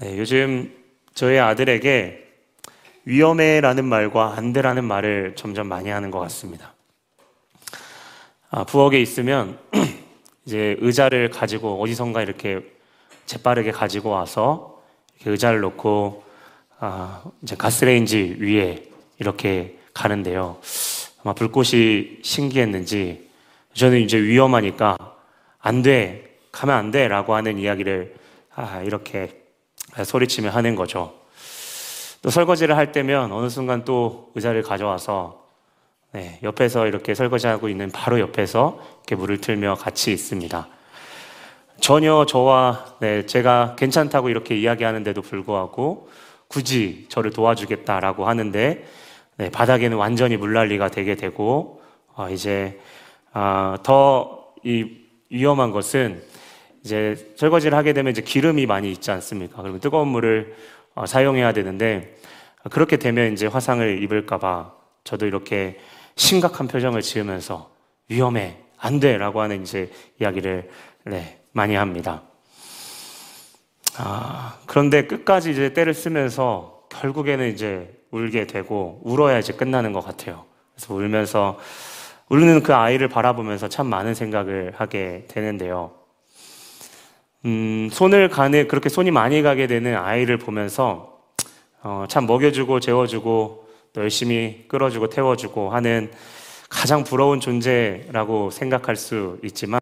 네, 요즘 저희 아들에게 위험해라는 말과 안 돼라는 말을 점점 많이 하는 것 같습니다. 아, 부엌에 있으면 이제 의자를 가지고 어디선가 이렇게 재빠르게 가지고 와서 이렇게 의자를 놓고 아, 이제 가스레인지 위에 이렇게 가는데요. 아마 불꽃이 신기했는지 저는 이제 위험하니까 안 돼, 가면 안 돼라고 하는 이야기를 아, 이렇게 소리치며 하는 거죠. 또 설거지를 할 때면 어느 순간 또 의자를 가져와서 네, 옆에서 이렇게 설거지하고 있는 바로 옆에서 이렇게 물을 틀며 같이 있습니다. 전혀 저와 네, 제가 괜찮다고 이렇게 이야기하는데도 불구하고 굳이 저를 도와주겠다라고 하는데 네, 바닥에는 완전히 물난리가 되게 되고 어, 이제 아, 더이 위험한 것은 이제 설거지를 하게 되면 이제 기름이 많이 있지 않습니까? 그러면 뜨거운 물을 어, 사용해야 되는데 그렇게 되면 이제 화상을 입을까봐 저도 이렇게 심각한 표정을 지으면서 위험해 안 돼라고 하는 이제 이야기를 네, 많이 합니다. 아, 그런데 끝까지 이제 때를 쓰면서 결국에는 이제 울게 되고 울어야 이제 끝나는 것 같아요. 그래서 울면서 울는 그 아이를 바라보면서 참 많은 생각을 하게 되는데요. 음, 손을 가는, 그렇게 손이 많이 가게 되는 아이를 보면서, 어, 참 먹여주고 재워주고, 또 열심히 끌어주고 태워주고 하는 가장 부러운 존재라고 생각할 수 있지만,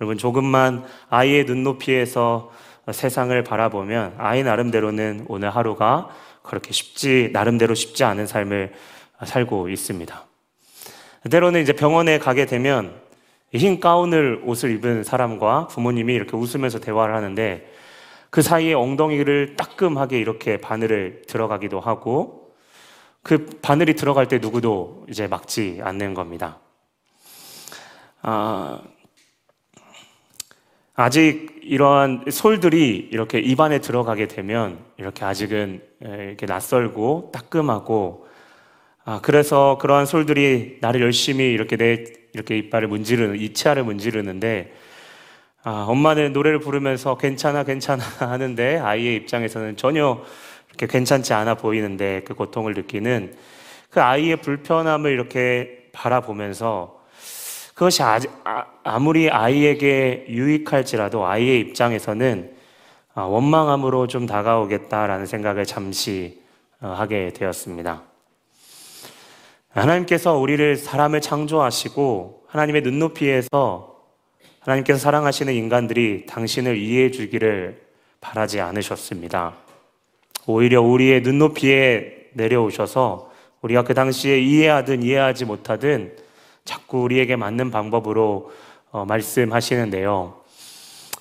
여러분, 조금만 아이의 눈높이에서 세상을 바라보면, 아이 나름대로는 오늘 하루가 그렇게 쉽지, 나름대로 쉽지 않은 삶을 살고 있습니다. 때로는 이제 병원에 가게 되면 흰 가운을 옷을 입은 사람과 부모님이 이렇게 웃으면서 대화를 하는데 그 사이에 엉덩이를 따끔하게 이렇게 바늘을 들어가기도 하고 그 바늘이 들어갈 때 누구도 이제 막지 않는 겁니다. 아, 아직 이러한 솔들이 이렇게 입안에 들어가게 되면 이렇게 아직은 이렇게 낯설고 따끔하고 아, 그래서 그러한 솔들이 나를 열심히 이렇게 내 이렇게 이빨을 문지르는, 이 치아를 문지르는데, 아, 엄마는 노래를 부르면서 괜찮아, 괜찮아 하는데 아이의 입장에서는 전혀 이렇게 괜찮지 않아 보이는데 그 고통을 느끼는 그 아이의 불편함을 이렇게 바라보면서 그것이 아, 무리 아이에게 유익할지라도 아이의 입장에서는 아, 원망함으로 좀 다가오겠다라는 생각을 잠시 어, 하게 되었습니다. 하나님께서 우리를 사람을 창조하시고 하나님의 눈높이에서 하나님께서 사랑하시는 인간들이 당신을 이해해 주기를 바라지 않으셨습니다. 오히려 우리의 눈높이에 내려오셔서 우리가 그 당시에 이해하든 이해하지 못하든 자꾸 우리에게 맞는 방법으로 어, 말씀하시는데요.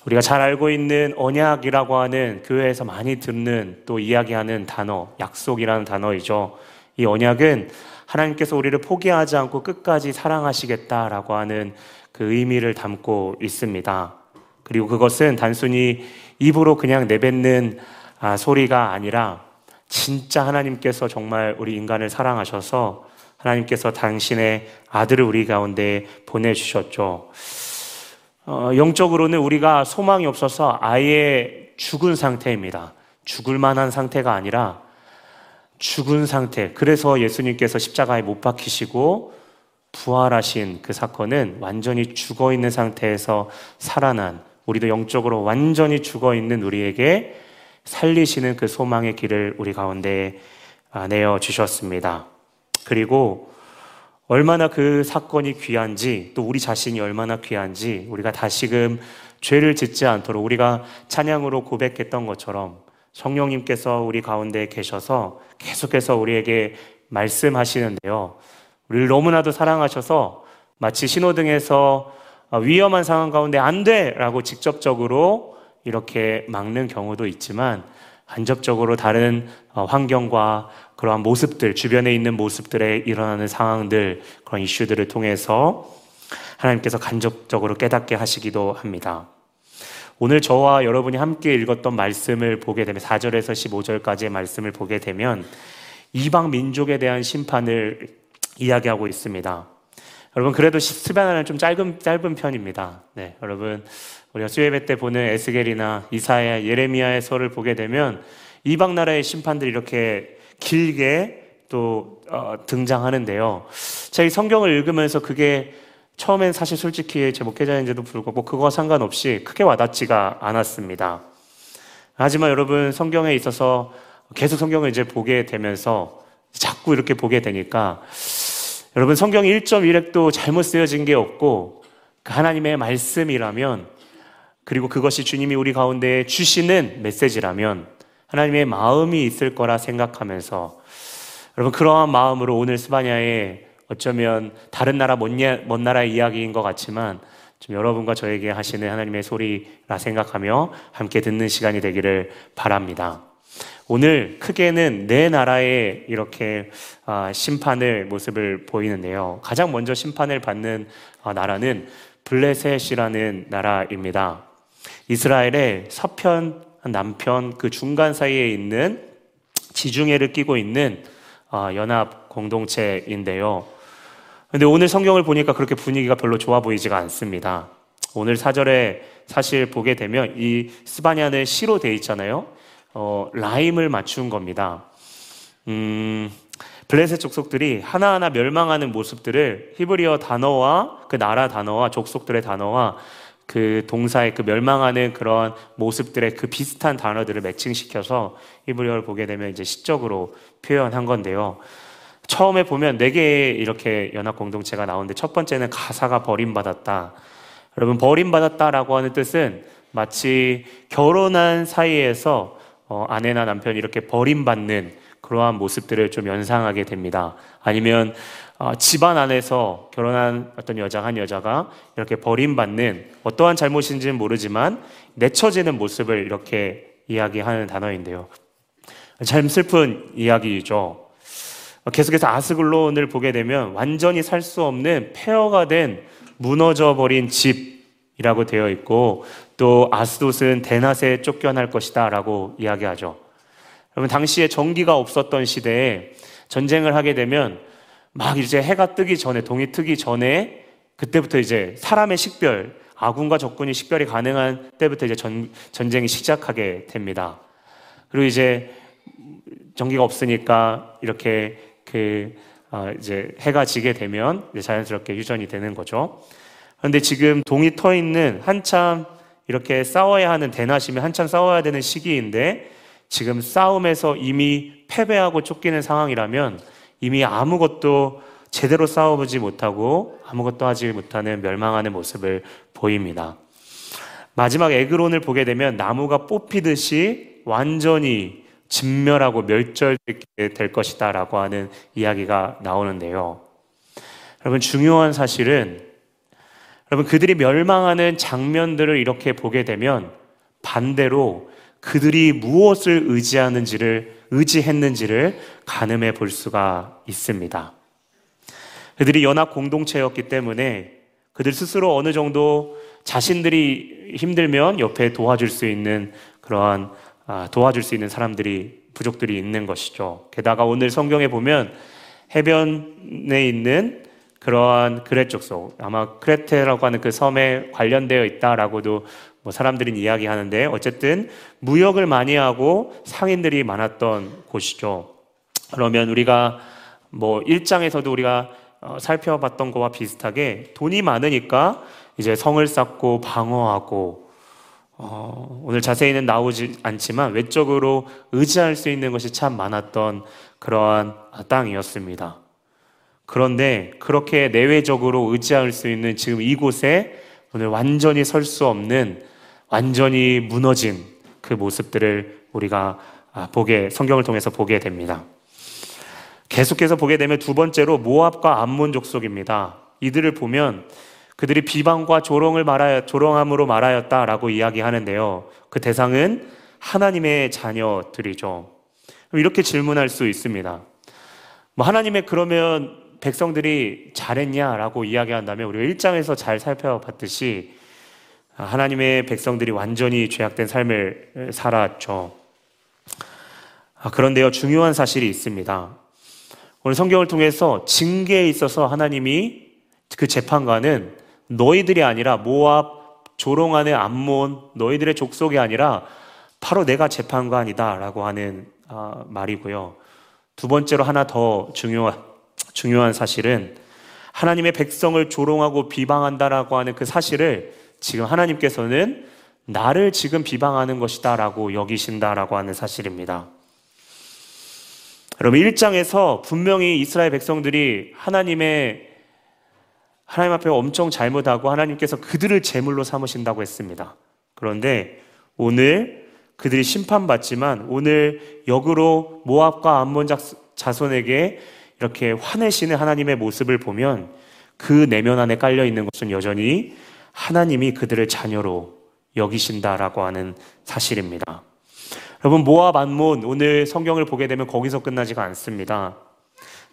우리가 잘 알고 있는 언약이라고 하는 교회에서 많이 듣는 또 이야기하는 단어, 약속이라는 단어이죠. 이 언약은 하나님께서 우리를 포기하지 않고 끝까지 사랑하시겠다라고 하는 그 의미를 담고 있습니다. 그리고 그것은 단순히 입으로 그냥 내뱉는 아, 소리가 아니라 진짜 하나님께서 정말 우리 인간을 사랑하셔서 하나님께서 당신의 아들을 우리 가운데 보내주셨죠. 어, 영적으로는 우리가 소망이 없어서 아예 죽은 상태입니다. 죽을 만한 상태가 아니라 죽은 상태. 그래서 예수님께서 십자가에 못 박히시고 부활하신 그 사건은 완전히 죽어 있는 상태에서 살아난 우리도 영적으로 완전히 죽어 있는 우리에게 살리시는 그 소망의 길을 우리 가운데 아, 내어 주셨습니다. 그리고 얼마나 그 사건이 귀한지 또 우리 자신이 얼마나 귀한지 우리가 다시금 죄를 짓지 않도록 우리가 찬양으로 고백했던 것처럼 성령님께서 우리 가운데 계셔서 계속해서 우리에게 말씀하시는데요. 우리를 너무나도 사랑하셔서 마치 신호등에서 위험한 상황 가운데 안 돼! 라고 직접적으로 이렇게 막는 경우도 있지만 간접적으로 다른 어, 환경과 그러한 모습들, 주변에 있는 모습들에 일어나는 상황들, 그런 이슈들을 통해서 하나님께서 간접적으로 깨닫게 하시기도 합니다. 오늘 저와 여러분이 함께 읽었던 말씀을 보게 되면 4절에서 15절까지의 말씀을 보게 되면 이방 민족에 대한 심판을 이야기하고 있습니다. 여러분 그래도 스바냐는 좀 짧은 짧은 편입니다. 네, 여러분 우리가 수예배 때 보는 에스겔이나 이사야, 예레미야의 서를 보게 되면 이방 나라의 심판들이 이렇게 길게 또 어, 등장하는데요. 제가 이 성경을 읽으면서 그게 처음엔 사실 솔직히 제 목회자인데도 불구하고 그거와 상관없이 크게 와닿지가 않았습니다. 하지만 여러분 성경에 있어서 계속 성경을 이제 보게 되면서 자꾸 이렇게 보게 되니까 여러분 성경 1.1핵도 잘못 쓰여진 게 없고 그 하나님의 말씀이라면 그리고 그것이 주님이 우리 가운데 주시는 메시지라면 하나님의 마음이 있을 거라 생각하면서 여러분 그러한 마음으로 오늘 스바냐의 어쩌면 다른 나라 먼, 먼 나라의 이야기인 것 같지만 좀 여러분과 저에게 하시는 하나님의 소리라 생각하며 함께 듣는 시간이 되기를 바랍니다. 오늘 크게는 네 나라의 이렇게 아, 심판을 모습을 보이는데요. 가장 먼저 심판을 받는 아, 나라는 블레셋이라는 나라입니다. 이스라엘의 서편, 남편 그 중간 사이에 있는 지중해를 끼고 있는 아, 연합 공동체인데요. 근데 오늘 성경을 보니까 그렇게 분위기가 별로 좋아 보이지가 않습니다. 오늘 사절에 사실 보게 되면 이 스바냐는 시로 돼 있잖아요. 어, 라임을 맞춘 겁니다. 음, 블레셋 족속들이 하나하나 멸망하는 모습들을 히브리어 단어와 그 나라 단어와 족속들의 단어와 그 동사의 그 멸망하는 그런 모습들의 그 비슷한 단어들을 매칭시켜서 히브리어를 보게 되면 이제 시적으로 표현한 건데요. 처음에 보면 네 개의 이렇게 연합 공동체가 나오는데 첫 번째는 가사가 버림받았다. 여러분 버림받았다라고 하는 뜻은 마치 결혼한 사이에서 어, 아내나 남편이 이렇게 버림받는 그러한 모습들을 좀 연상하게 됩니다. 아니면 어, 집안 안에서 결혼한 어떤 여자 한 여자가 이렇게 버림받는 어떠한 잘못인지는 모르지만 내쳐지는 모습을 이렇게 이야기하는 단어인데요. 참 슬픈 이야기죠. 계속해서 아스글론을 보게 되면 완전히 살 수 없는 폐허가 된 무너져 버린 집이라고 되어 있고 또 아스돗은 대낮에 쫓겨날 것이다라고 이야기하죠. 여러분 당시에 전기가 없었던 시대에 전쟁을 하게 되면 막 이제 해가 뜨기 전에 동이 트기 전에 그때부터 이제 사람의 식별 아군과 적군이 식별이 가능한 때부터 이제 전, 전쟁이 시작하게 됩니다. 그리고 이제 전기가 없으니까 이렇게 그 어, 이제 해가 지게 되면 자연스럽게 유전이 되는 거죠. 그런데 지금 동이 터 있는 한참 이렇게 싸워야 하는 대낮이면 한참 싸워야 되는 시기인데 지금 싸움에서 이미 패배하고 쫓기는 상황이라면 이미 아무것도 제대로 싸워보지 못하고 아무것도 하지 못하는 멸망하는 모습을 보입니다. 마지막 에그론을 보게 되면 나무가 뽑히듯이 완전히 진멸하고 멸절되게 될 것이다 라고 하는 이야기가 나오는데요. 여러분, 중요한 사실은 여러분, 그들이 멸망하는 장면들을 이렇게 보게 되면 반대로 그들이 무엇을 의지하는지를, 의지했는지를 가늠해 볼 수가 있습니다. 그들이 연합 공동체였기 때문에 그들 스스로 어느 정도 자신들이 힘들면 옆에 도와줄 수 있는 그러한 아, 도와줄 수 있는 사람들이 부족들이 있는 것이죠. 게다가 오늘 성경에 보면 해변에 있는 그러한 그레 족속 아마 크레테라고 하는 그 섬에 관련되어 있다라고도 뭐 사람들은 이야기하는데 어쨌든 무역을 많이 하고 상인들이 많았던 곳이죠. 그러면 우리가 뭐 일장에서도 우리가 어, 살펴봤던 것과 비슷하게 돈이 많으니까 이제 성을 쌓고 방어하고 어, 오늘 자세히는 나오지 않지만 외적으로 의지할 수 있는 것이 참 많았던 그러한 땅이었습니다. 그런데 그렇게 내외적으로 의지할 수 있는 지금 이곳에 오늘 완전히 설 수 없는 완전히 무너진 그 모습들을 우리가 아, 보게 성경을 통해서 보게 됩니다. 계속해서 보게 되면 두 번째로 모압과 암몬 족속입니다. 이들을 보면 그들이 비방과 조롱을 말하여 조롱함으로 말하였다라고 이야기하는데요. 그 대상은 하나님의 자녀들이죠. 이렇게 질문할 수 있습니다. 뭐 하나님의 그러면 백성들이 잘했냐라고 이야기한다면 우리가 1장에서 잘 살펴봤듯이 하나님의 백성들이 완전히 죄악된 삶을 살았죠. 아, 그런데요, 중요한 사실이 있습니다. 오늘 성경을 통해서 징계에 있어서 하나님이 그 재판관은 너희들이 아니라 모압 조롱하는 암몬 너희들의 족속이 아니라 바로 내가 재판관이다라고 하는 아, 말이고요. 두 번째로 하나 더 중요한 중요한 사실은 하나님의 백성을 조롱하고 비방한다라고 하는 그 사실을 지금 하나님께서는 나를 지금 비방하는 것이다라고 여기신다라고 하는 사실입니다. 여러분 1장에서 분명히 이스라엘 백성들이 하나님의 하나님 앞에 엄청 잘못하고 하나님께서 그들을 제물로 삼으신다고 했습니다. 그런데 오늘 그들이 심판받지만 오늘 역으로 모압과 암몬 자손에게 이렇게 화내시는 하나님의 모습을 보면 그 내면 안에 깔려 있는 것은 여전히 하나님이 그들을 자녀로 여기신다라고 하는 사실입니다. 여러분 모압 암몬 오늘 성경을 보게 되면 거기서 끝나지가 않습니다.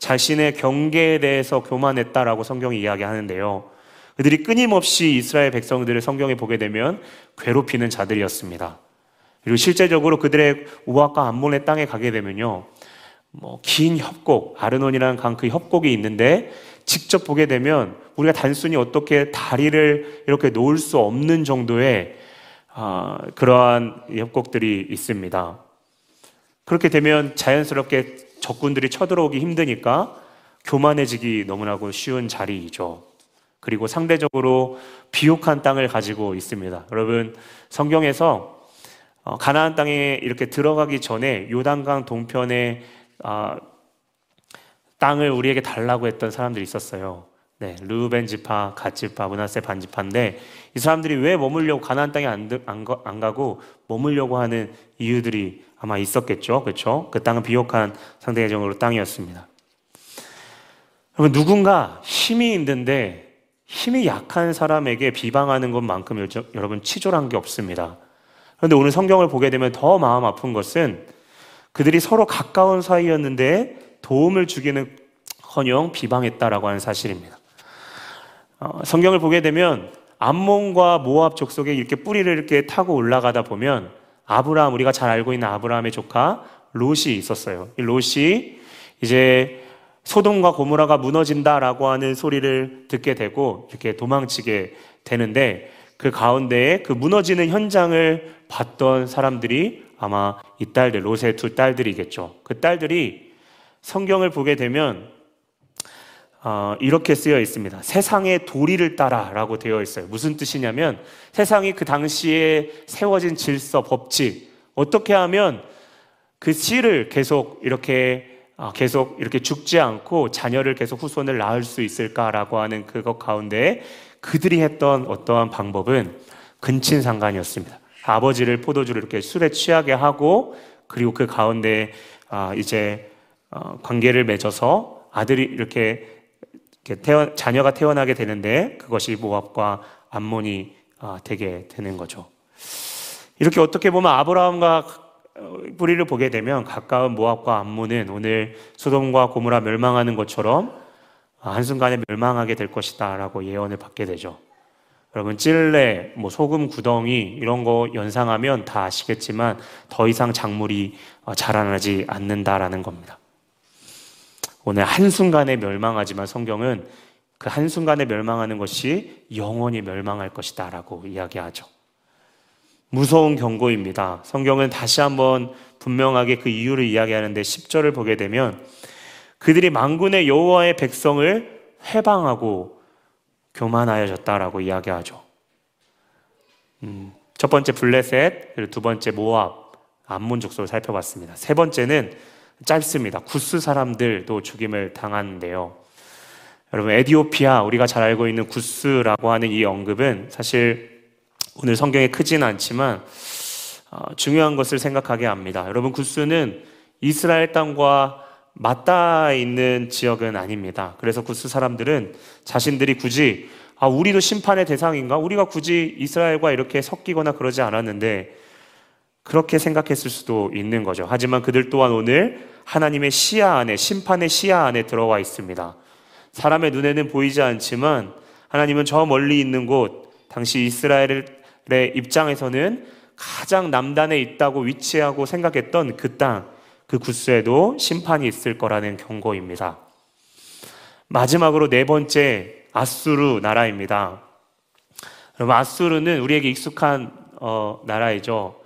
자신의 경계에 대해서 교만했다라고 성경이 이야기하는데요. 그들이 끊임없이 이스라엘 백성들을 성경에 보게 되면 괴롭히는 자들이었습니다. 그리고 실제적으로 그들의 우악과 암몬의 땅에 가게 되면요. 뭐 긴 협곡, 아르논이라는 강 그 협곡이 있는데 직접 보게 되면 우리가 단순히 어떻게 다리를 이렇게 놓을 수 없는 정도의 아, 그러한 협곡들이 있습니다. 그렇게 되면 자연스럽게 적군들이 쳐들어오기 힘드니까 교만해지기 너무나고 쉬운 자리이죠. 그리고 상대적으로 비옥한 땅을 가지고 있습니다. 여러분 성경에서 어, 가나안 땅에 이렇게 들어가기 전에 요단강 동편에 아, 땅을 우리에게 달라고 했던 사람들이 있었어요. 네, 르벤 지파, 갓 지파, 문하세 반 지파인데 이 사람들이 왜 머물려고 가나안 땅에 안, 안, 안 가고 머물려고 하는 이유들이 아마 있었겠죠. 그렇죠? 그 땅은 비옥한 상대적으로 땅이었습니다. 여러분 누군가 힘이 있는데 힘이 약한 사람에게 비방하는 것만큼 여러분 치졸한 게 없습니다. 그런데 오늘 성경을 보게 되면 더 마음 아픈 것은 그들이 서로 가까운 사이였는데 도움을 주기는 커녕 비방했다라고 하는 사실입니다. 어, 성경을 보게 되면 암몬과 모압 족속에 이렇게 뿌리를 이렇게 타고 올라가다 보면 아브라함 우리가 잘 알고 있는 아브라함의 조카 롯이 있었어요. 이 롯이 이제 소돔과 고모라가 무너진다라고 하는 소리를 듣게 되고 이렇게 도망치게 되는데 그 가운데에 그 무너지는 현장을 봤던 사람들이 아마 이 딸들 롯의 두 딸들이겠죠. 그 딸들이 성경을 보게 되면 어, 이렇게 쓰여 있습니다. 세상의 도리를 따라라고 되어 있어요. 무슨 뜻이냐면 세상이 그 당시에 세워진 질서, 법칙 어떻게 하면 그 씨를 계속 이렇게 어, 계속 이렇게 죽지 않고 자녀를 계속 후손을 낳을 수 있을까라고 하는 그것 가운데 그들이 했던 어떠한 방법은 근친상간이었습니다. 아버지를 포도주를 이렇게 술에 취하게 하고 그리고 그 가운데 아, 이제 어, 관계를 맺어서 아들이 이렇게 태어, 자녀가 태어나게 되는데 그것이 모압과 암몬이 아, 되게 되는 거죠. 이렇게 어떻게 보면 아브라함과 뿌리를 보게 되면 가까운 모압과 암몬은 오늘 소돔과 고무라 멸망하는 것처럼 한순간에 멸망하게 될 것이다라고 예언을 받게 되죠. 여러분 찔레, 뭐 소금 구덩이 이런 거 연상하면 다 아시겠지만 더 이상 작물이 어, 자라나지 않는다라는 겁니다. 오늘 한순간에 멸망하지만 성경은 그 한순간에 멸망하는 것이 영원히 멸망할 것이다 라고 이야기하죠. 무서운 경고입니다. 성경은 다시 한번 분명하게 그 이유를 이야기하는데 10절을 보게 되면 그들이 만군의 여호와의 백성을 회방하고 교만하여졌다라고 이야기하죠. 음, 첫 번째 블레셋, 그리고 두 번째 모압, 암몬 족속을 살펴봤습니다. 세 번째는 짧습니다. 구스 사람들도 죽임을 당하는데요. 여러분, 에디오피아, 우리가 잘 알고 있는 구스라고 하는 이 언급은 사실 오늘 성경에 크지는 않지만 어, 중요한 것을 생각하게 합니다. 여러분, 구스는 이스라엘 땅과 맞닿아 있는 지역은 아닙니다. 그래서 구스 사람들은 자신들이 굳이 아, 우리도 심판의 대상인가? 우리가 굳이 이스라엘과 이렇게 섞이거나 그러지 않았는데 그렇게 생각했을 수도 있는 거죠. 하지만 그들 또한 오늘 하나님의 시야 안에, 심판의 시야 안에 들어와 있습니다. 사람의 눈에는 보이지 않지만 하나님은 저 멀리 있는 곳, 당시 이스라엘의 입장에서는 가장 남단에 있다고 위치하고 생각했던 그 땅, 그 구스에도 심판이 있을 거라는 경고입니다. 마지막으로 네 번째, 아수르 나라입니다. 여러분 아수르는 우리에게 익숙한 어, 나라이죠.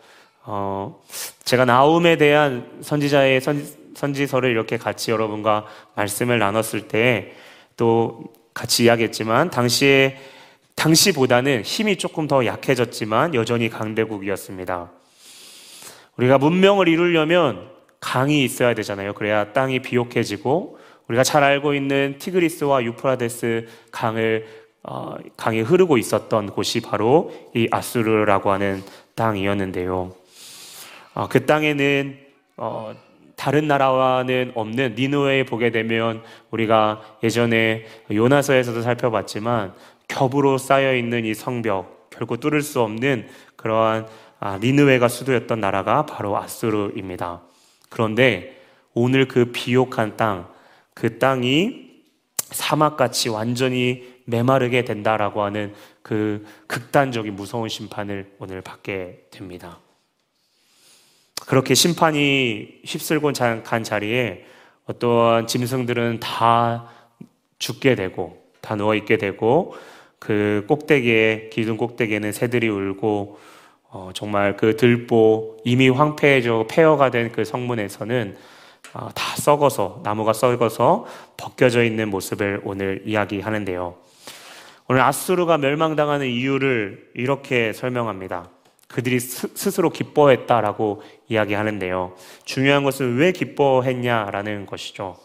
어, 제가 나움에 대한 선지자의 선, 선지서를 이렇게 같이 여러분과 말씀을 나눴을 때 또 같이 이야기했지만 당시에 당시보다는 힘이 조금 더 약해졌지만 여전히 강대국이었습니다. 우리가 문명을 이루려면 강이 있어야 되잖아요. 그래야 땅이 비옥해지고 우리가 잘 알고 있는 티그리스와 유프라데스 강을 어, 강이 흐르고 있었던 곳이 바로 이 아수르라고 하는 땅이었는데요. 어, 그 땅에는 어, 다른 나라와는 없는 니누에 보게 되면 우리가 예전에 요나서에서도 살펴봤지만 겹으로 쌓여 있는 이 성벽 결코 뚫을 수 없는 그러한 아, 니느웨가 수도였던 나라가 바로 아수르입니다. 그런데 오늘 그 비옥한 땅, 그 땅이 사막같이 완전히 메마르게 된다라고 하는 그 극단적인 무서운 심판을 오늘 받게 됩니다. 그렇게 심판이 휩쓸고 간 자리에 어떠한 짐승들은 다 죽게 되고 다 누워 있게 되고 그 꼭대기에 기둥 꼭대기에는 새들이 울고 어, 정말 그 들보 이미 황폐해져 폐허가 된 그 성문에서는 어, 다 썩어서 나무가 썩어서 벗겨져 있는 모습을 오늘 이야기하는데요. 오늘 아수르가 멸망당하는 이유를 이렇게 설명합니다. 그들이 스, 스로 기뻐했다라고 이야기하는데요. 중요한 것은 왜 기뻐했냐라는 것이죠.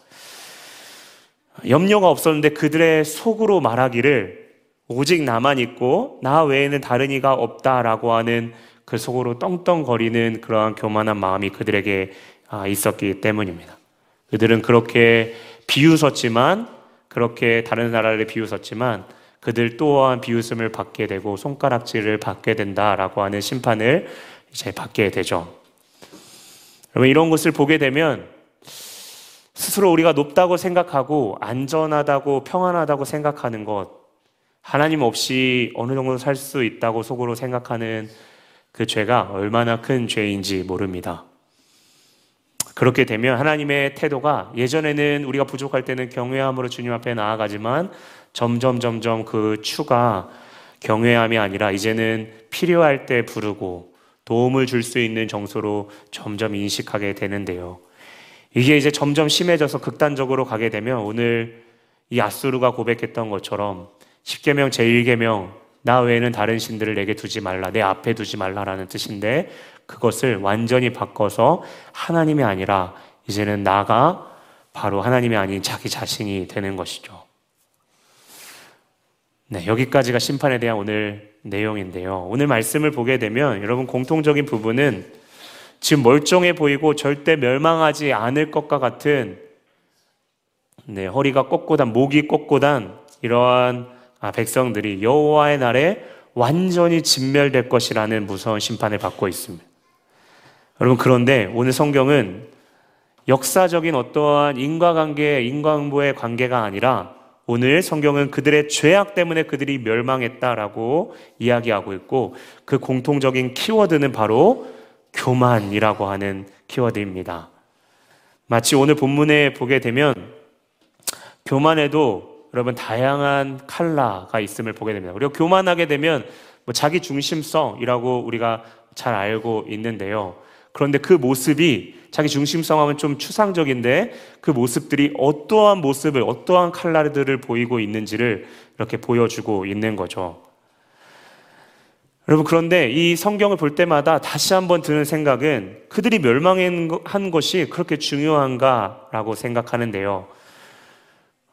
염려가 없었는데 그들의 속으로 말하기를 오직 나만 있고 나 외에는 다른 이가 없다라고 하는 그 속으로 떵떵거리는 그러한 교만한 마음이 그들에게 아, 있었기 때문입니다. 그들은 그렇게 비웃었지만 그렇게 다른 나라를 비웃었지만 그들 또한 비웃음을 받게 되고 손가락질을 받게 된다라고 하는 심판을 이제 받게 되죠. 여러분 이런 것을 보게 되면 스스로 우리가 높다고 생각하고 안전하다고 평안하다고 생각하는 것 하나님 없이 어느 정도 살 수 있다고 속으로 생각하는 그 죄가 얼마나 큰 죄인지 모릅니다. 그렇게 되면 하나님의 태도가 예전에는 우리가 부족할 때는 경외함으로 주님 앞에 나아가지만 점점 점점 그 추가 경외함이 아니라 이제는 필요할 때 부르고 도움을 줄 수 있는 정서로 점점 인식하게 되는데요. 이게 이제 점점 심해져서 극단적으로 가게 되면 오늘 이 아수르가 고백했던 것처럼 10계명 제1계명 나 외에는 다른 신들을 내게 두지 말라 내 앞에 두지 말라라는 뜻인데 그것을 완전히 바꿔서 하나님이 아니라 이제는 나가 바로 하나님이 아닌 자기 자신이 되는 것이죠. 네, 여기까지가 심판에 대한 오늘 내용인데요. 오늘 말씀을 보게 되면 여러분 공통적인 부분은 지금 멀쩡해 보이고 절대 멸망하지 않을 것과 같은 네, 허리가 꼿꼿한 목이 꼿꼿한 이러한 아, 백성들이 여호와의 날에 완전히 진멸될 것이라는 무서운 심판을 받고 있습니다. 여러분 그런데 오늘 성경은 역사적인 어떠한 인과관계, 인과응보의 관계가 아니라 오늘 성경은 그들의 죄악 때문에 그들이 멸망했다라고 이야기하고 있고 그 공통적인 키워드는 바로 교만이라고 하는 키워드입니다. 마치 오늘 본문에 보게 되면 교만에도 여러분 다양한 칼라가 있음을 보게 됩니다. 우리가 교만하게 되면 뭐 자기 중심성이라고 우리가 잘 알고 있는데요. 그런데 그 모습이 자기 중심성하면 좀 추상적인데 그 모습들이 어떠한 모습을 어떠한 칼라들을 보이고 있는지를 이렇게 보여주고 있는 거죠. 여러분 그런데 이 성경을 볼 때마다 다시 한번 드는 생각은 그들이 멸망한 것이 그렇게 중요한가라고 생각하는데요.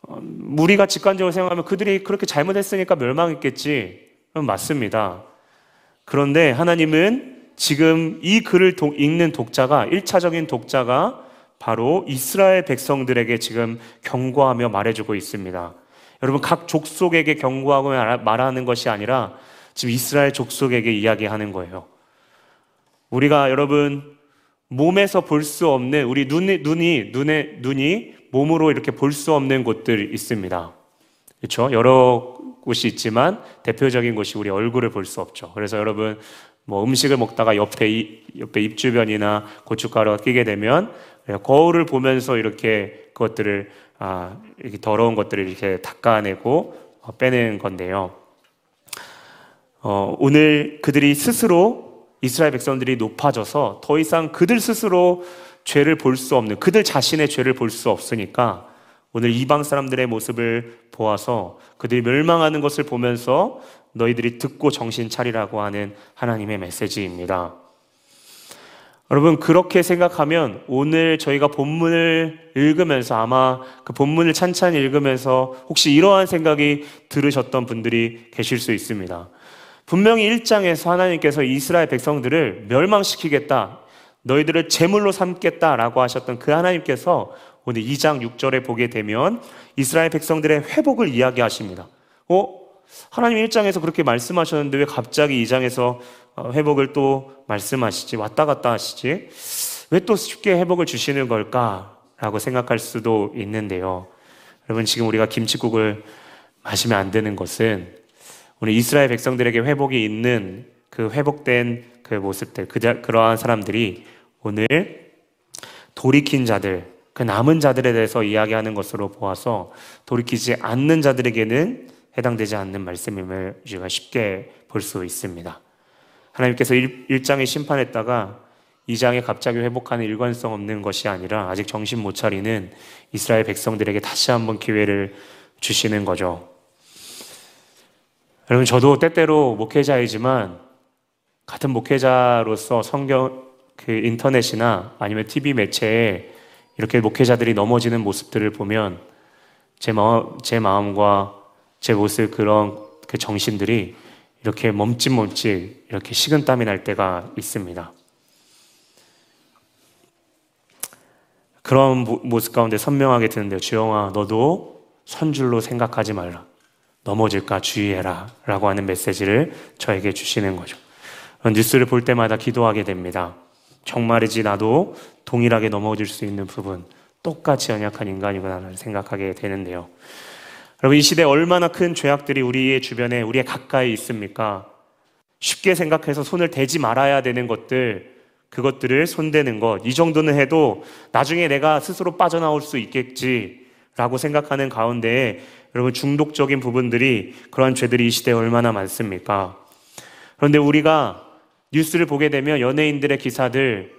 어, 우리가 직관적으로 생각하면 그들이 그렇게 잘못했으니까 멸망했겠지. 맞습니다. 그런데 하나님은 지금 이 글을 읽는 독자가, 1차적인 독자가 바로 이스라엘 백성들에게 지금 경고하며 말해주고 있습니다. 여러분, 각 족속에게 경고하고 말하는 것이 아니라 지금 이스라엘 족속에게 이야기하는 거예요. 우리가 여러분, 몸에서 볼 수 없는, 우리 눈이, 눈이, 눈에, 눈이 몸으로 이렇게 볼 수 없는 곳들이 있습니다. 그렇죠? 여러 곳이 있지만 대표적인 곳이 우리 얼굴을 볼 수 없죠. 그래서 여러분 뭐 음식을 먹다가 옆에 이, 옆에 입 주변이나 고춧가루가 끼게 되면 거울을 보면서 이렇게 그것들을 아, 이렇게 더러운 것들을 이렇게 닦아내고 빼는 건데요. 어, 오늘 그들이 스스로 이스라엘 백성들이 높아져서 더 이상 그들 스스로 죄를 볼 수 없는 그들 자신의 죄를 볼 수 없으니까 오늘 이방 사람들의 모습을 보아서 그들이 멸망하는 것을 보면서 너희들이 듣고 정신 차리라고 하는 하나님의 메시지입니다. 여러분, 그렇게 생각하면 오늘 저희가 본문을 읽으면서 아마 그 본문을 찬찬히 읽으면서 혹시 이러한 생각이 들으셨던 분들이 계실 수 있습니다. 분명히 1장에서 하나님께서 이스라엘 백성들을 멸망시키겠다. 너희들을 제물로 삼겠다라고 하셨던 그 하나님께서 오늘 2장 6절에 보게 되면 이스라엘 백성들의 회복을 이야기하십니다. 어? 하나님 1장에서 그렇게 말씀하셨는데 왜 갑자기 2장에서 어, 회복을 또 말씀하시지? 왔다 갔다 하시지? 왜 또 쉽게 회복을 주시는 걸까? 라고 생각할 수도 있는데요. 여러분, 지금 우리가 김치국을 마시면 안 되는 것은 오늘 이스라엘 백성들에게 회복이 있는 그 회복된 그 모습들, 그, 그러한 사람들이 오늘 돌이킨 자들, 그 남은 자들에 대해서 이야기하는 것으로 보아서 돌이키지 않는 자들에게는 해당되지 않는 말씀임을 우리가 쉽게 볼 수 있습니다. 하나님께서 1장에 심판했다가 2장에 갑자기 회복하는 일관성 없는 것이 아니라 아직 정신 못 차리는 이스라엘 백성들에게 다시 한번 기회를 주시는 거죠. 여러분, 저도 때때로 목회자이지만 같은 목회자로서 성경, 그 인터넷이나 아니면 TV 매체에 이렇게 목회자들이 넘어지는 모습들을 보면 제 마음, 제 마음과 제 모습 그런 그 정신들이 이렇게 멈칫멈칫 이렇게 식은 땀이 날 때가 있습니다. 그런 모습 가운데 선명하게 드는데요. 주영아, 너도 선줄로 생각하지 말라. 넘어질까 주의해라. 라고 하는 메시지를 저에게 주시는 거죠. 뉴스를 볼 때마다 기도하게 됩니다. 정말이지 나도 동일하게 넘어질 수 있는 부분, 똑같이 연약한 인간이구나를 생각하게 되는데요. 여러분, 이 시대에 얼마나 큰 죄악들이 우리의 주변에, 우리의 가까이 있습니까? 쉽게 생각해서 손을 대지 말아야 되는 것들, 그것들을 손대는 것, 이 정도는 해도 나중에 내가 스스로 빠져나올 수 있겠지라고 생각하는 가운데 여러분 중독적인 부분들이 그러한 죄들이 이 시대에 얼마나 많습니까? 그런데 우리가 뉴스를 보게 되면 연예인들의 기사들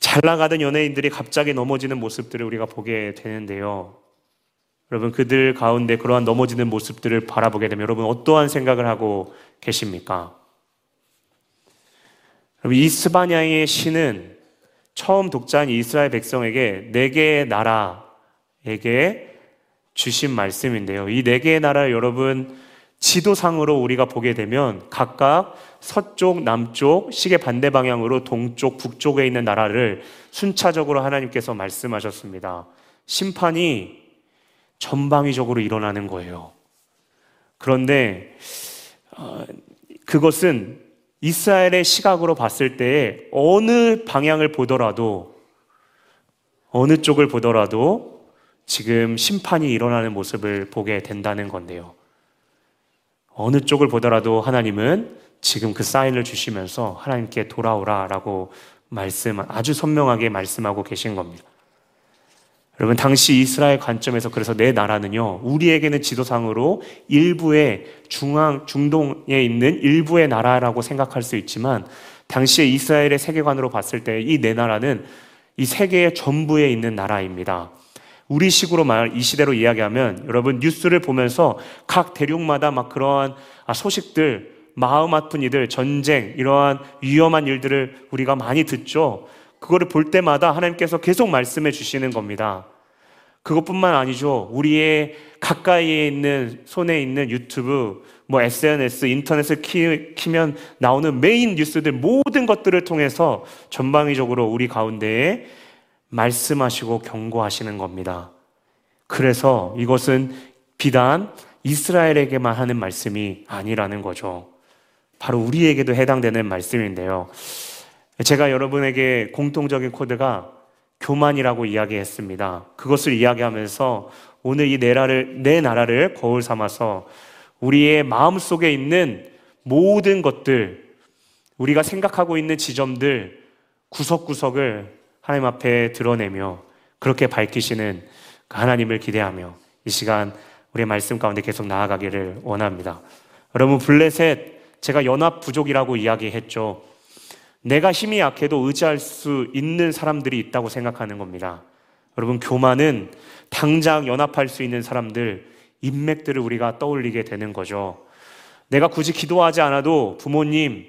잘 나가던 연예인들이 갑자기 넘어지는 모습들을 우리가 보게 되는데요. 여러분 그들 가운데 그러한 넘어지는 모습들을 바라보게 되면 여러분 어떠한 생각을 하고 계십니까? 여러분 이스바냐의 시는 처음 독자인 이스라엘 백성에게 네 개의 나라에게 주신 말씀인데요. 이 네 개의 나라를 여러분 지도상으로 우리가 보게 되면 각각 서쪽, 남쪽, 시계 반대 방향으로 동쪽, 북쪽에 있는 나라를 순차적으로 하나님께서 말씀하셨습니다. 심판이 전방위적으로 일어나는 거예요. 그런데 어, 그것은 이스라엘의 시각으로 봤을 때 어느 방향을 보더라도 어느 쪽을 보더라도 지금 심판이 일어나는 모습을 보게 된다는 건데요. 어느 쪽을 보더라도 하나님은 지금 그 사인을 주시면서 하나님께 돌아오라라고 말씀 아주 선명하게 말씀하고 계신 겁니다. 여러분 당시 이스라엘 관점에서 그래서 내 나라는요 우리에게는 지도상으로 일부의 중앙 중동에 있는 일부의 나라라고 생각할 수 있지만 당시에 이스라엘의 세계관으로 봤을 때 이 네 나라는 이 세계의 전부에 있는 나라입니다. 우리 식으로 말, 이 시대로 이야기하면 여러분 뉴스를 보면서 각 대륙마다 막 그러한 아, 소식들, 마음 아픈 일들, 전쟁, 이러한 위험한 일들을 우리가 많이 듣죠. 그거를 볼 때마다 하나님께서 계속 말씀해 주시는 겁니다. 그것뿐만 아니죠. 우리의 가까이에 있는 손에 있는 유튜브, 뭐 SNS, 인터넷을 키, 키면 나오는 메인 뉴스들 모든 것들을 통해서 전방위적으로 우리 가운데에 말씀하시고 경고하시는 겁니다. 그래서 이것은 비단 이스라엘에게만 하는 말씀이 아니라는 거죠. 바로 우리에게도 해당되는 말씀인데요. 제가 여러분에게 공통적인 코드가 교만이라고 이야기했습니다. 그것을 이야기하면서 오늘 이 나라를, 내 나라를 거울 삼아서 우리의 마음 속에 있는 모든 것들, 우리가 생각하고 있는 지점들, 구석구석을 하나님 앞에 드러내며 그렇게 밝히시는 그 하나님을 기대하며 이 시간 우리의 말씀 가운데 계속 나아가기를 원합니다. 여러분 블레셋 제가 연합 부족이라고 이야기했죠. 내가 힘이 약해도 의지할 수 있는 사람들이 있다고 생각하는 겁니다. 여러분 교만은 당장 연합할 수 있는 사람들 인맥들을 우리가 떠올리게 되는 거죠. 내가 굳이 기도하지 않아도 부모님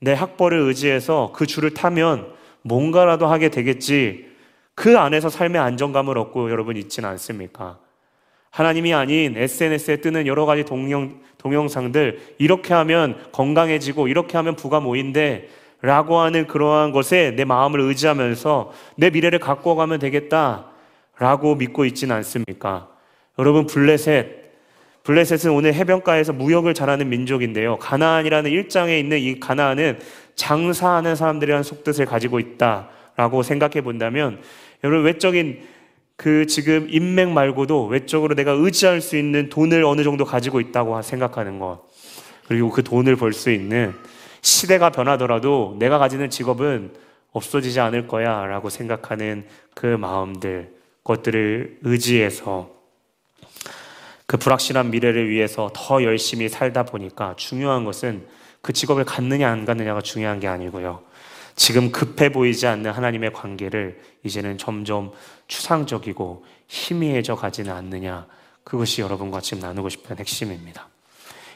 내 학벌을 의지해서 그 줄을 타면 뭔가라도 하게 되겠지. 그 안에서 삶의 안정감을 얻고 여러분 있지는 않습니까? 하나님이 아닌 SNS에 뜨는 여러 가지 동영, 동영상들, 이렇게 하면 건강해지고, 이렇게 하면 부가 모인데, 라고 하는 그러한 것에 내 마음을 의지하면서 내 미래를 갖고 가면 되겠다. 라고 믿고 있지는 않습니까? 여러분, 블레셋. 블레셋은 오늘 해변가에서 무역을 잘하는 민족인데요. 가나안이라는 일장에 있는 이 가나안은 장사하는 사람들이라는 속뜻을 가지고 있다 라고 생각해 본다면 여러분 외적인 그 지금 인맥 말고도 외적으로 내가 의지할 수 있는 돈을 어느 정도 가지고 있다고 생각하는 것. 그리고 그 돈을 벌 수 있는 시대가 변하더라도 내가 가지는 직업은 없어지지 않을 거야 라고 생각하는 그 마음들, 것들을 의지해서 그 불확실한 미래를 위해서 더 열심히 살다 보니까 중요한 것은 그 직업을 갖느냐 안 갖느냐가 중요한 게 아니고요. 지금 급해 보이지 않는 하나님의 관계를 이제는 점점 추상적이고 희미해져 가지는 않느냐. 그것이 여러분과 지금 나누고 싶은 핵심입니다.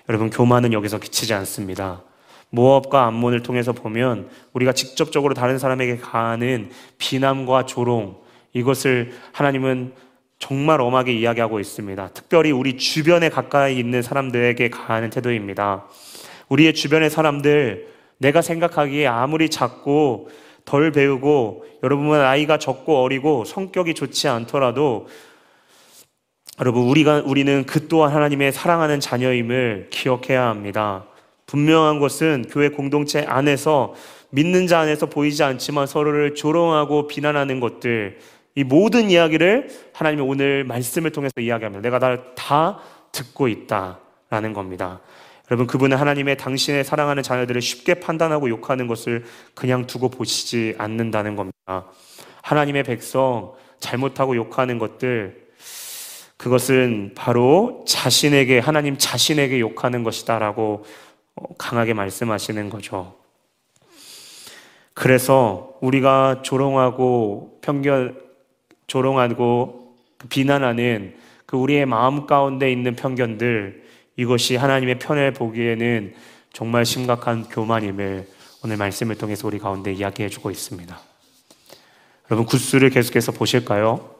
여러분, 교만은 여기서 그치지 않습니다. 모업과 암몬을 통해서 보면 우리가 직접적으로 다른 사람에게 가하는 비난과 조롱, 이것을 하나님은 정말 엄하게 이야기하고 있습니다. 특별히 우리 주변에 가까이 있는 사람들에게 가하는 태도입니다. 우리의 주변의 사람들, 내가 생각하기에 아무리 작고 덜 배우고 여러분은 아이가 적고 어리고 성격이 좋지 않더라도 여러분 우리가 우리는 그 또한 하나님의 사랑하는 자녀임을 기억해야 합니다. 분명한 것은 교회 공동체 안에서 믿는 자 안에서 보이지 않지만 서로를 조롱하고 비난하는 것들 이 모든 이야기를 하나님이 오늘 말씀을 통해서 이야기합니다. 내가 다 듣고 있다라는 겁니다. 여러분 그분은 하나님의 당신의 사랑하는 자녀들을 쉽게 판단하고 욕하는 것을 그냥 두고 보시지 않는다는 겁니다. 하나님의 백성 잘못하고 욕하는 것들 그것은 바로 자신에게 하나님 자신에게 욕하는 것이다라고 어, 강하게 말씀하시는 거죠. 그래서 우리가 조롱하고 편견 조롱하고 비난하는 그 우리의 마음 가운데 있는 편견들 이것이 하나님의 편을 보기에는 정말 심각한 교만임을 오늘 말씀을 통해서 우리 가운데 이야기해 주고 있습니다. 여러분 구스를 계속해서 보실까요?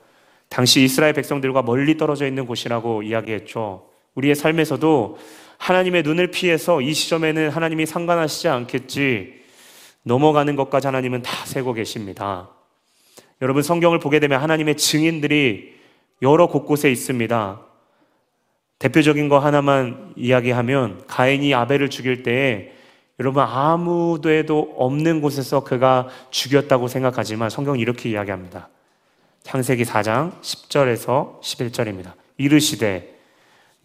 당시 이스라엘 백성들과 멀리 떨어져 있는 곳이라고 이야기했죠. 우리의 삶에서도 하나님의 눈을 피해서 이 시점에는 하나님이 상관하시지 않겠지 넘어가는 것까지 하나님은 다 세고 계십니다. 여러분 성경을 보게 되면 하나님의 증인들이 여러 곳곳에 있습니다. 대표적인 거 하나만 이야기하면 가인이 아벨을 죽일 때에 여러분 아무데도 없는 곳에서 그가 죽였다고 생각하지만 성경은 이렇게 이야기합니다. 창세기 4장 10절에서 11절입니다. 이르시되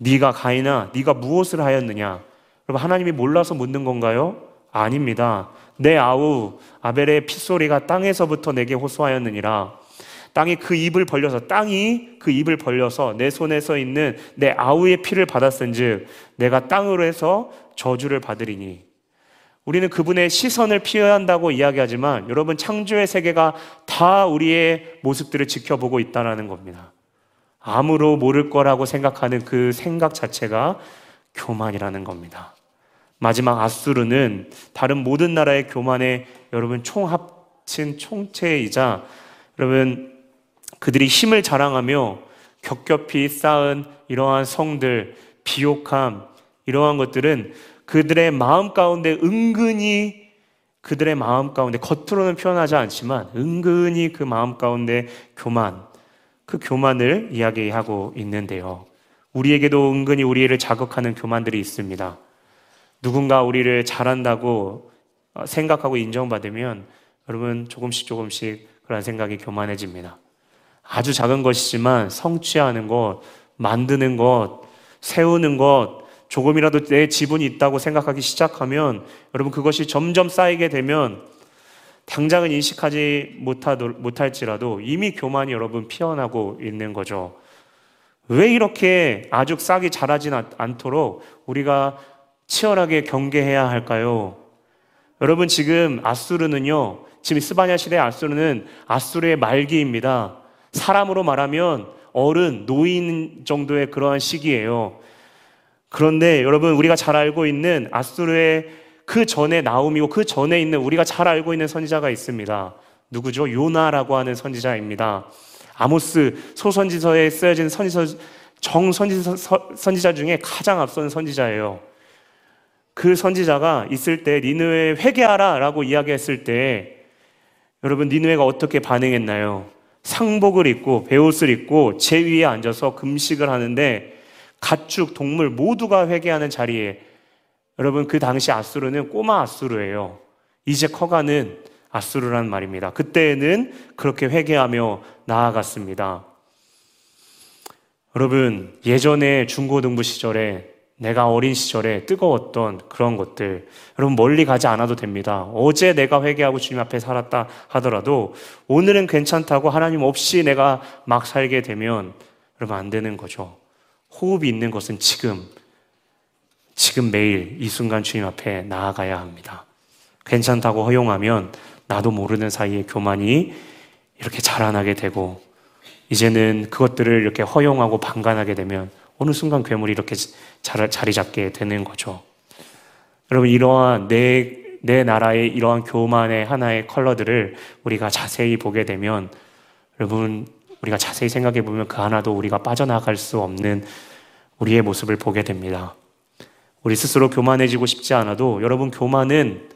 네가 가인아 네가 무엇을 하였느냐? 여러분 하나님이 몰라서 묻는 건가요? 아닙니다. 내 아우 아벨의 핏소리가 땅에서부터 내게 호소하였느니라. 땅이 그 입을 벌려서 땅이 그 입을 벌려서 내 손에서 있는 내 아우의 피를 받았은즉 내가 땅으로 해서 저주를 받으리니 우리는 그분의 시선을 피해야 한다고 이야기하지만 여러분 창조의 세계가 다 우리의 모습들을 지켜보고 있다라는 겁니다. 아무로 모를 거라고 생각하는 그 생각 자체가 교만이라는 겁니다. 마지막 아수르는 다른 모든 나라의 교만의 여러분 총합친 총체이자 여러분 그들이 힘을 자랑하며 겹겹이 쌓은 이러한 성들, 비옥함, 이러한 것들은 그들의 마음 가운데 은근히 그들의 마음 가운데 겉으로는 표현하지 않지만 은근히 그 마음 가운데 교만, 그 교만을 이야기하고 있는데요. 우리에게도 은근히 우리를 자극하는 교만들이 있습니다. 누군가 우리를 잘한다고 생각하고 인정받으면 여러분 조금씩 조금씩 그런 생각이 교만해집니다. 아주 작은 것이지만 성취하는 것, 만드는 것, 세우는 것, 조금이라도 내 지분이 있다고 생각하기 시작하면 여러분 그것이 점점 쌓이게 되면 당장은 인식하지 못할지라도 이미 교만이 여러분 피어나고 있는 거죠. 왜 이렇게 아주 싹이 자라지 않도록 우리가 치열하게 경계해야 할까요? 여러분 지금 아수르는요. 지금 스바냐 시대 아수르는 아수르의 말기입니다. 사람으로 말하면 어른, 노인 정도의 그러한 시기예요. 그런데 여러분 우리가 잘 알고 있는 아수르의 그 전에 나옴이고 그 전에 있는 우리가 잘 알고 있는 선지자가 있습니다. 누구죠? 요나라고 하는 선지자입니다. 아모스 소선지서에 쓰여진 선지서 정선지서 선지자 중에 가장 앞선 선지자예요. 그 선지자가 있을 때 니느웨 회개하라라고 이야기했을 때 여러분 니느웨가 어떻게 반응했나요? 상복을 입고 베옷을 입고 제 위에 앉아서 금식을 하는데 가축 동물 모두가 회개하는 자리에 여러분 그 당시 아수르는 꼬마 아수르예요. 이제 커가는 아수르란 말입니다. 그때는 그렇게 회개하며 나아갔습니다. 여러분 예전에 중고등부 시절에 내가 어린 시절에 뜨거웠던 그런 것들, 여러분 멀리 가지 않아도 됩니다. 어제 내가 회개하고 주님 앞에 살았다 하더라도 오늘은 괜찮다고 하나님 없이 내가 막 살게 되면 여러분 안 되는 거죠. 호흡이 있는 것은 지금, 지금 매일 이 순간 주님 앞에 나아가야 합니다. 괜찮다고 허용하면 나도 모르는 사이에 교만이 이렇게 자라나게 되고 이제는 그것들을 이렇게 허용하고 방관하게 되면 어느 순간 괴물이 이렇게 자리 잡게 되는 거죠. 여러분, 이러한 내, 내 나라의 이러한 교만의 하나의 컬러들을 우리가 자세히 보게 되면 여러분, 우리가 자세히 생각해 보면 그 하나도 우리가 빠져나갈 수 없는 우리의 모습을 보게 됩니다. 우리 스스로 교만해지고 싶지 않아도 여러분, 교만은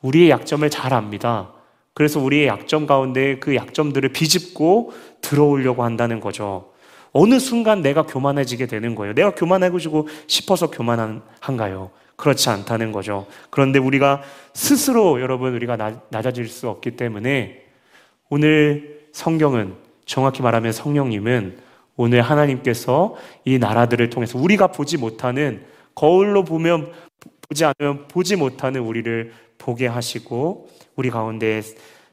우리의 약점을 잘 압니다. 그래서 우리의 약점 가운데 그 약점들을 비집고 들어오려고 한다는 거죠. 어느 순간 내가 교만해지게 되는 거예요. 내가 교만해지고 싶어서 교만한가요? 그렇지 않다는 거죠. 그런데 우리가 스스로 여러분 우리가 낮아질 수 없기 때문에 오늘 성경은 정확히 말하면 성령님은 오늘 하나님께서 이 나라들을 통해서 우리가 보지 못하는 거울로 보면 보지 않으면 보지 못하는 우리를 보게 하시고 우리 가운데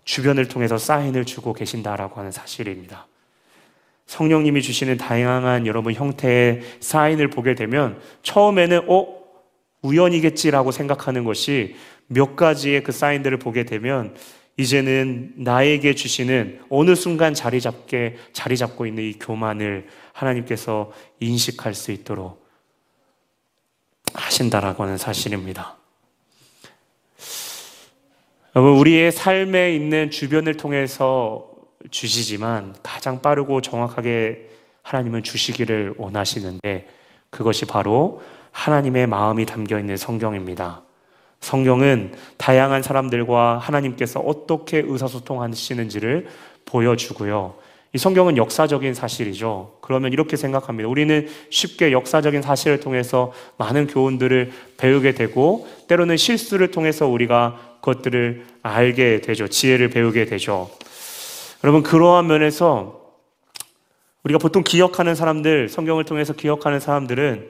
주변을 통해서 사인을 주고 계신다라고 하는 사실입니다. 성령님이 주시는 다양한 여러분 형태의 사인을 보게 되면 처음에는 어 우연이겠지라고 생각하는 것이 몇 가지의 그 사인들을 보게 되면 이제는 나에게 주시는 어느 순간 자리 잡게 자리 잡고 있는 이 교만을 하나님께서 인식할 수 있도록 하신다라고 하는 사실입니다. 여러분 우리의 삶에 있는 주변을 통해서 주시지만 가장 빠르고 정확하게 하나님은 주시기를 원하시는데 그것이 바로 하나님의 마음이 담겨 있는 성경입니다. 성경은 다양한 사람들과 하나님께서 어떻게 의사소통하시는지를 보여주고요. 이 성경은 역사적인 사실이죠. 그러면 이렇게 생각합니다. 우리는 쉽게 역사적인 사실을 통해서 많은 교훈들을 배우게 되고, 때로는 실수를 통해서 우리가 그것들을 알게 되죠. 지혜를 배우게 되죠. 여러분, 그러한 면에서 우리가 보통 기억하는 사람들, 성경을 통해서 기억하는 사람들은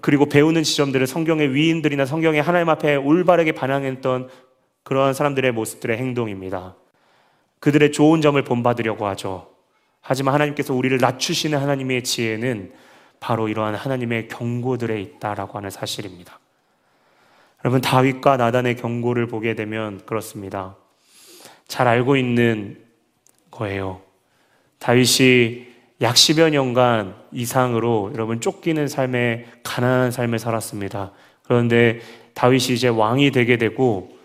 그리고 배우는 지점들은 성경의 위인들이나 성경의 하나님 앞에 올바르게 반항했던 그러한 사람들의 모습들의 행동입니다. 그들의 좋은 점을 본받으려고 하죠. 하지만 하나님께서 우리를 낮추시는 하나님의 지혜는 바로 이러한 하나님의 경고들에 있다라고 하는 사실입니다. 여러분 다윗과 나단의 경고를 보게 되면 그렇습니다. 잘 알고 있는 거예요. 다윗이 약 10여 년간 이상으로 여러분 쫓기는 삶에 가난한 삶을 살았습니다. 그런데 다윗이 이제 왕이 되게 되고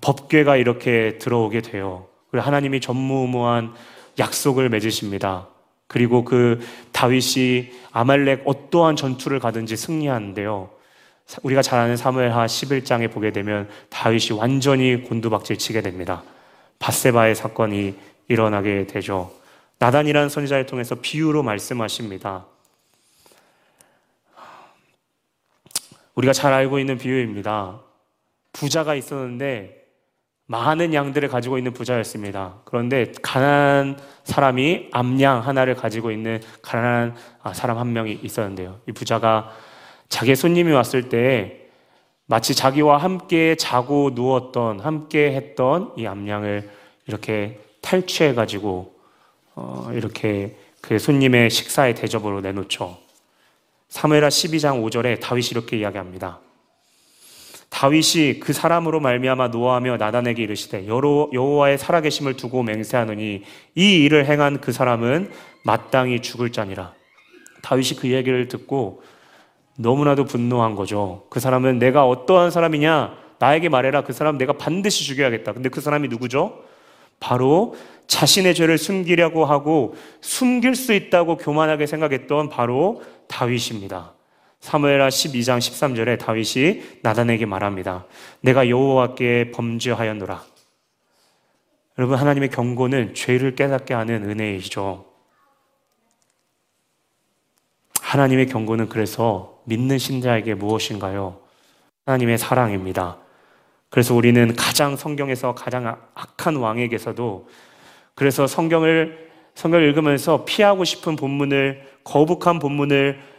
법궤가 이렇게 들어오게 돼요. 그리고 하나님이 전무후무한 약속을 맺으십니다. 그리고 그 다윗이 아말렉 어떠한 전투를 가든지 승리하는데요. 우리가 잘 아는 사무엘하 11장에 보게 되면 다윗이 완전히 곤두박질 치게 됩니다. 바세바의 사건이 일어나게 되죠. 나단이라는 선지자를 통해서 비유로 말씀하십니다. 우리가 잘 알고 있는 비유입니다. 부자가 있었는데 많은 양들을 가지고 있는 부자였습니다. 그런데 가난한 사람이 암양 하나를 가지고 있는 가난한 아, 사람 한 명이 있었는데요. 이 부자가 자기 손님이 왔을 때 마치 자기와 함께 자고 누웠던 함께 했던 이 암양을 이렇게 탈취해 가지고 어, 이렇게 그 손님의 식사의 대접으로 내놓죠. 사무엘하 12장 5절에 다윗이 이렇게 이야기합니다. 다윗이 그 사람으로 말미암아 노하며 나단에게 이르시되 여호와의 살아계심을 두고 맹세하노니 이 일을 행한 그 사람은 마땅히 죽을 자니라. 다윗이 그 얘기를 듣고 너무나도 분노한 거죠. 그 사람은 내가 어떠한 사람이냐? 나에게 말해라. 그 사람 내가 반드시 죽여야겠다. 근데 그 사람이 누구죠? 바로 자신의 죄를 숨기려고 하고 숨길 수 있다고 교만하게 생각했던 바로 다윗입니다. 사무엘하 12장 13절에 다윗이 나단에게 말합니다. 내가 여호와께 범죄하였노라. 여러분 하나님의 경고는 죄를 깨닫게 하는 은혜이죠. 하나님의 경고는 그래서 믿는 신자에게 무엇인가요? 하나님의 사랑입니다. 그래서 우리는 가장 성경에서 가장 악한 왕에게서도 그래서 성경을 성경을 읽으면서 피하고 싶은 본문을 거북한 본문을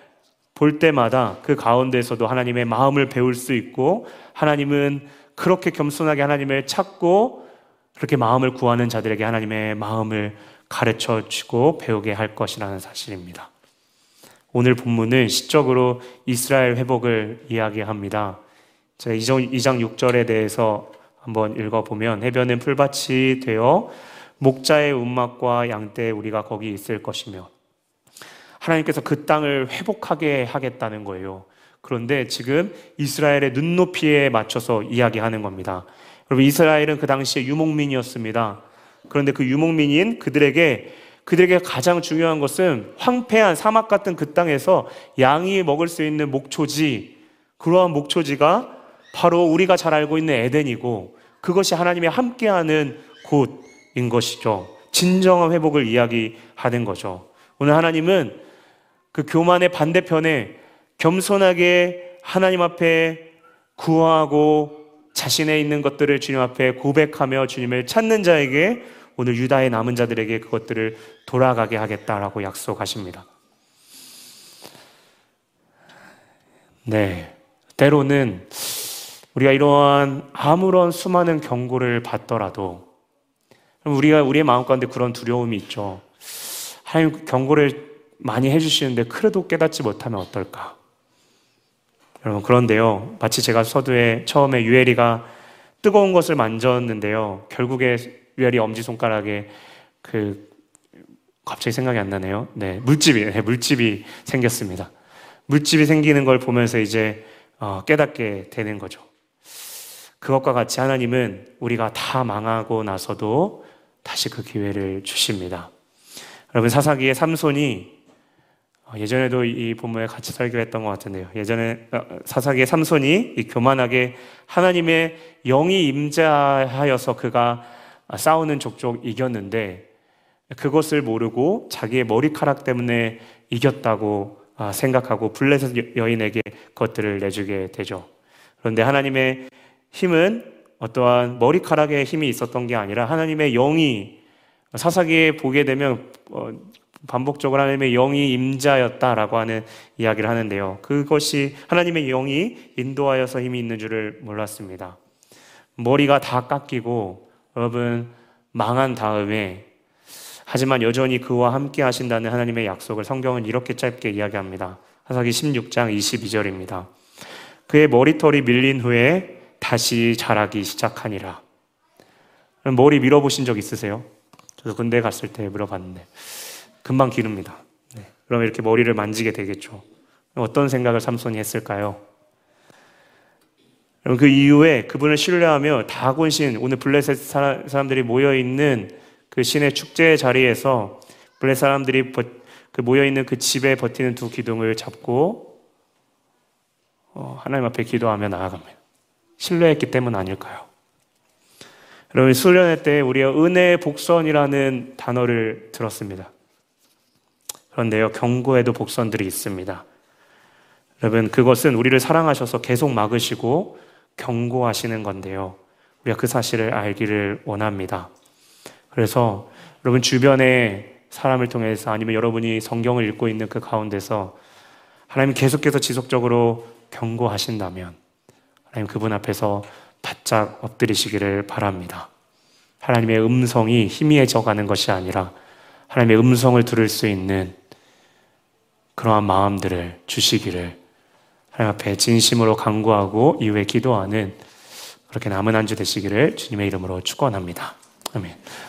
볼 때마다 그 가운데서도 하나님의 마음을 배울 수 있고 하나님은 그렇게 겸손하게 하나님을 찾고 그렇게 마음을 구하는 자들에게 하나님의 마음을 가르쳐 주고 배우게 할 것이라는 사실입니다. 오늘 본문은 시적으로 이스라엘 회복을 이야기합니다. 제가 2장 6절에 대해서 한번 읽어보면 해변은 풀밭이 되어 목자의 운막과 양떼 우리가 거기 있을 것이며 하나님께서 그 땅을 회복하게 하겠다는 거예요. 그런데 지금 이스라엘의 눈높이에 맞춰서 이야기하는 겁니다. 여러분 이스라엘은 그 당시에 유목민이었습니다. 그런데 그 유목민인 그들에게 그들에게 가장 중요한 것은 황폐한 사막 같은 그 땅에서 양이 먹을 수 있는 목초지 그러한 목초지가 바로 우리가 잘 알고 있는 에덴이고 그것이 하나님이 함께하는 곳인 것이죠. 진정한 회복을 이야기하는 거죠. 오늘 하나님은 그 교만의 반대편에 겸손하게 하나님 앞에 구하고 자신의 있는 것들을 주님 앞에 고백하며 주님을 찾는 자에게 오늘 유다의 남은 자들에게 그것들을 돌아가게 하겠다라고 약속하십니다. 네. 때로는 우리가 이러한 아무런 수많은 경고를 받더라도 우리가 우리의 마음 가운데 그런 두려움이 있죠. 하나님 경고를 많이 해주시는데 그래도 깨닫지 못하면 어떨까? 여러분 그런데요. 마치 제가 서두에 처음에 유엘이가 뜨거운 것을 만졌는데요. 결국에 유엘이 엄지 손가락에 그 갑자기 생각이 안 나네요. 네, 물집이 네, 물집이 생겼습니다. 물집이 생기는 걸 보면서 이제 어, 깨닫게 되는 거죠. 그것과 같이 하나님은 우리가 다 망하고 나서도 다시 그 기회를 주십니다. 여러분 사사기의 삼손이 어, 예전에도 이 본문에 같이 설교 했던 것 같은데요. 예전에 어, 사사기의 삼손이 교만하게 하나님의 영이 임자하여서 그가 싸우는 족족 이겼는데 그것을 모르고 자기의 머리카락 때문에 이겼다고 아, 생각하고 블레셋 여인에게 그것들을 내주게 되죠. 그런데 하나님의 힘은 어떠한 머리카락에 힘이 있었던 게 아니라 하나님의 영이 사사기에 보게 되면 어, 반복적으로 하나님의 영이 임자였다라고 하는 이야기를 하는데요. 그것이 하나님의 영이 인도하여서 힘이 있는 줄을 몰랐습니다. 머리가 다 깎이고 여러분 망한 다음에 하지만 여전히 그와 함께 하신다는 하나님의 약속을 성경은 이렇게 짧게 이야기합니다. 하사기 16장 22절입니다. 그의 머리털이 밀린 후에 다시 자라기 시작하니라. 머리 밀어보신 적 있으세요? 저도 군대 갔을 때 물어봤는데 금방 기릅니다. 네. 그럼 이렇게 머리를 만지게 되겠죠. 어떤 생각을 삼손이 했을까요? 그 이후에 그분을 신뢰하며 다곤 신 오늘 블레셋 사람들이 모여 있는 그 신의 축제 자리에서 블레셋 사람들이 그 모여 있는 그 집에 버티는 두 기둥을 잡고 어, 하나님 앞에 기도하며 나아갑니다. 신뢰했기 때문 아닐까요? 여러분 수련회 때 우리가 은혜의 복선이라는 단어를 들었습니다. 그런데요, 경고에도 복선들이 있습니다. 여러분, 그것은 우리를 사랑하셔서 계속 막으시고 경고하시는 건데요. 우리가 그 사실을 알기를 원합니다. 그래서 여러분 주변에 사람을 통해서 아니면 여러분이 성경을 읽고 있는 그 가운데서 하나님 계속해서 지속적으로 경고하신다면 하나님 그분 앞에서 바짝 엎드리시기를 바랍니다. 하나님의 음성이 희미해져 가는 것이 아니라 하나님의 음성을 들을 수 있는 그러한 마음들을 주시기를 하나님 앞에 진심으로 간구하고 이후에 기도하는 그렇게 남은 한 주 되시기를 주님의 이름으로 축원합니다. 아멘.